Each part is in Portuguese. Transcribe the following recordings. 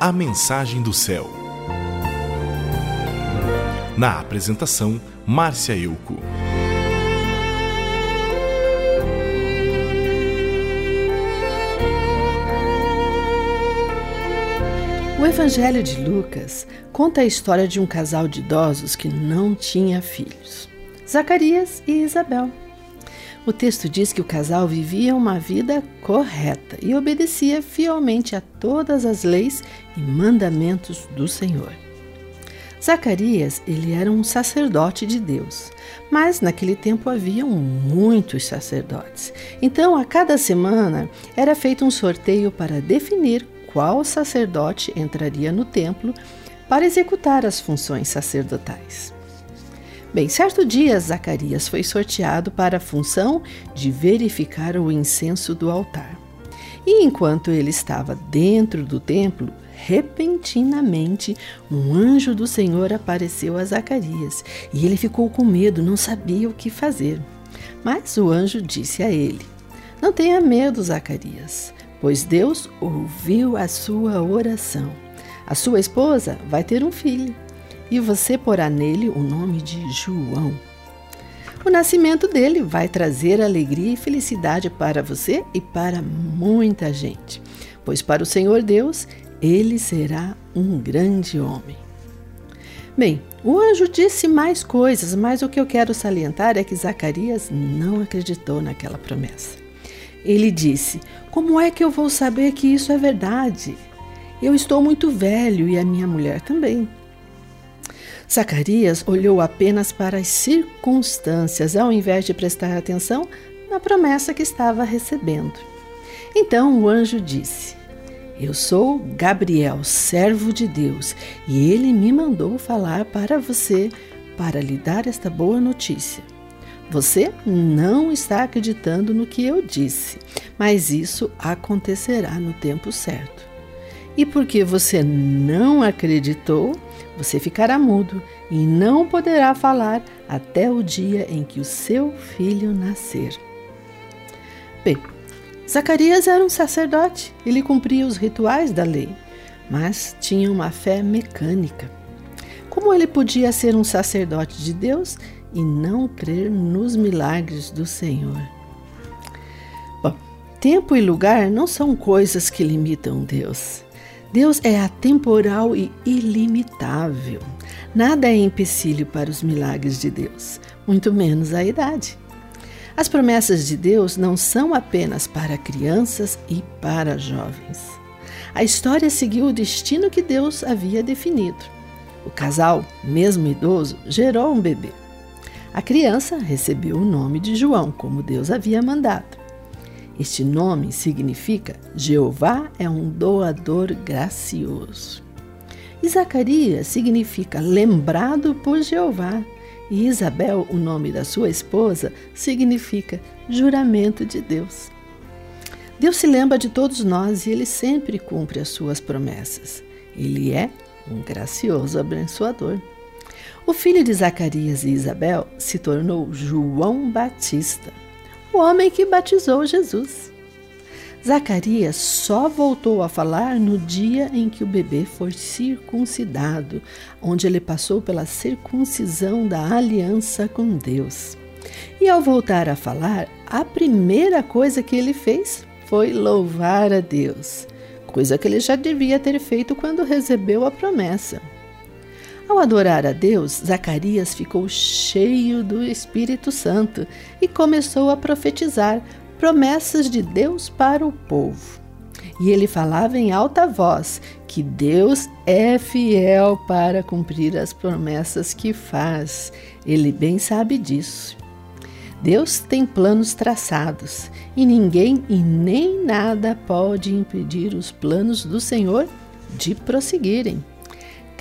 A Mensagem do Céu. Na apresentação, Márcia Euco. O Evangelho de Lucas conta a história de um casal de idosos que não tinha filhos, Zacarias e Isabel. O texto diz que o casal vivia uma vida correta e obedecia fielmente a todas as leis e mandamentos do Senhor. Zacarias, ele era um sacerdote de Deus, mas naquele tempo haviam muitos sacerdotes. Então, a cada semana era feito um sorteio para definir qual sacerdote entraria no templo para executar as funções sacerdotais. Bem, certo dia Zacarias foi sorteado para a função de verificar o incenso do altar. E enquanto ele estava dentro do templo, repentinamente um anjo do Senhor apareceu a Zacarias e ele ficou com medo, não sabia o que fazer. Mas o anjo disse a ele: Não tenha medo, Zacarias, pois Deus ouviu a sua oração. A sua esposa vai ter um filho e você porá nele o nome de João. O nascimento dele vai trazer alegria e felicidade para você e para muita gente, pois para o Senhor Deus ele será um grande homem. Bem, o anjo disse mais coisas, mas o que eu quero salientar é que Zacarias não acreditou naquela promessa. Ele disse: Como é que eu vou saber que isso é verdade? Eu estou muito velho e a minha mulher também. Zacarias olhou apenas para as circunstâncias, ao invés de prestar atenção na promessa que estava recebendo. Então o anjo disse: Eu sou Gabriel, servo de Deus, e ele me mandou falar para você para lhe dar esta boa notícia. Você não está acreditando no que eu disse, mas isso acontecerá no tempo certo. E porque você não acreditou, você ficará mudo e não poderá falar até o dia em que o seu filho nascer. Bem, Zacarias era um sacerdote, ele cumpria os rituais da lei, mas tinha uma fé mecânica. Como ele podia ser um sacerdote de Deus e não crer nos milagres do Senhor? Tempo e lugar não são coisas que limitam Deus. Deus é atemporal e ilimitável. Nada é empecilho para os milagres de Deus, muito menos a idade. As promessas de Deus não são apenas para crianças e para jovens. A história seguiu o destino que Deus havia definido. O casal, mesmo idoso, gerou um bebê. A criança recebeu o nome de João, como Deus havia mandado. Este nome significa Jeová é um doador gracioso. E Zacarias significa lembrado por Jeová. E Isabel, o nome da sua esposa, significa juramento de Deus. Deus se lembra de todos nós e ele sempre cumpre as suas promessas. Ele é um gracioso abençoador. O filho de Zacarias e Isabel se tornou João Batista o homem que batizou Jesus. Zacarias só voltou a falar no dia em que o bebê foi circuncidado, onde ele passou pela circuncisão da aliança com Deus. E ao voltar a falar, a primeira coisa que ele fez foi louvar a Deus, coisa que ele já devia ter feito quando recebeu a promessa. Ao adorar a Deus, Zacarias ficou cheio do Espírito Santo e começou a profetizar promessas de Deus para o povo. E ele falava em alta voz que Deus é fiel para cumprir as promessas que faz. Ele bem sabe disso. Deus tem planos traçados e ninguém e nem nada pode impedir os planos do Senhor de prosseguirem.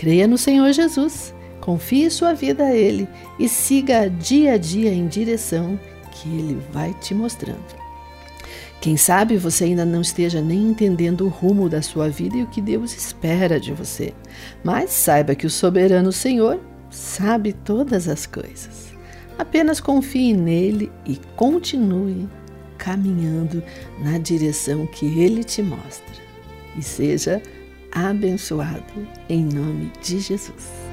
Creia no Senhor Jesus, confie sua vida a Ele e siga dia a dia em direção que Ele vai te mostrando. Quem sabe você ainda não esteja nem entendendo o rumo da sua vida e o que Deus espera de você, mas saiba que o soberano Senhor sabe todas as coisas. Apenas confie nele e continue caminhando na direção que ele te mostra. E seja abençoado em nome de Jesus.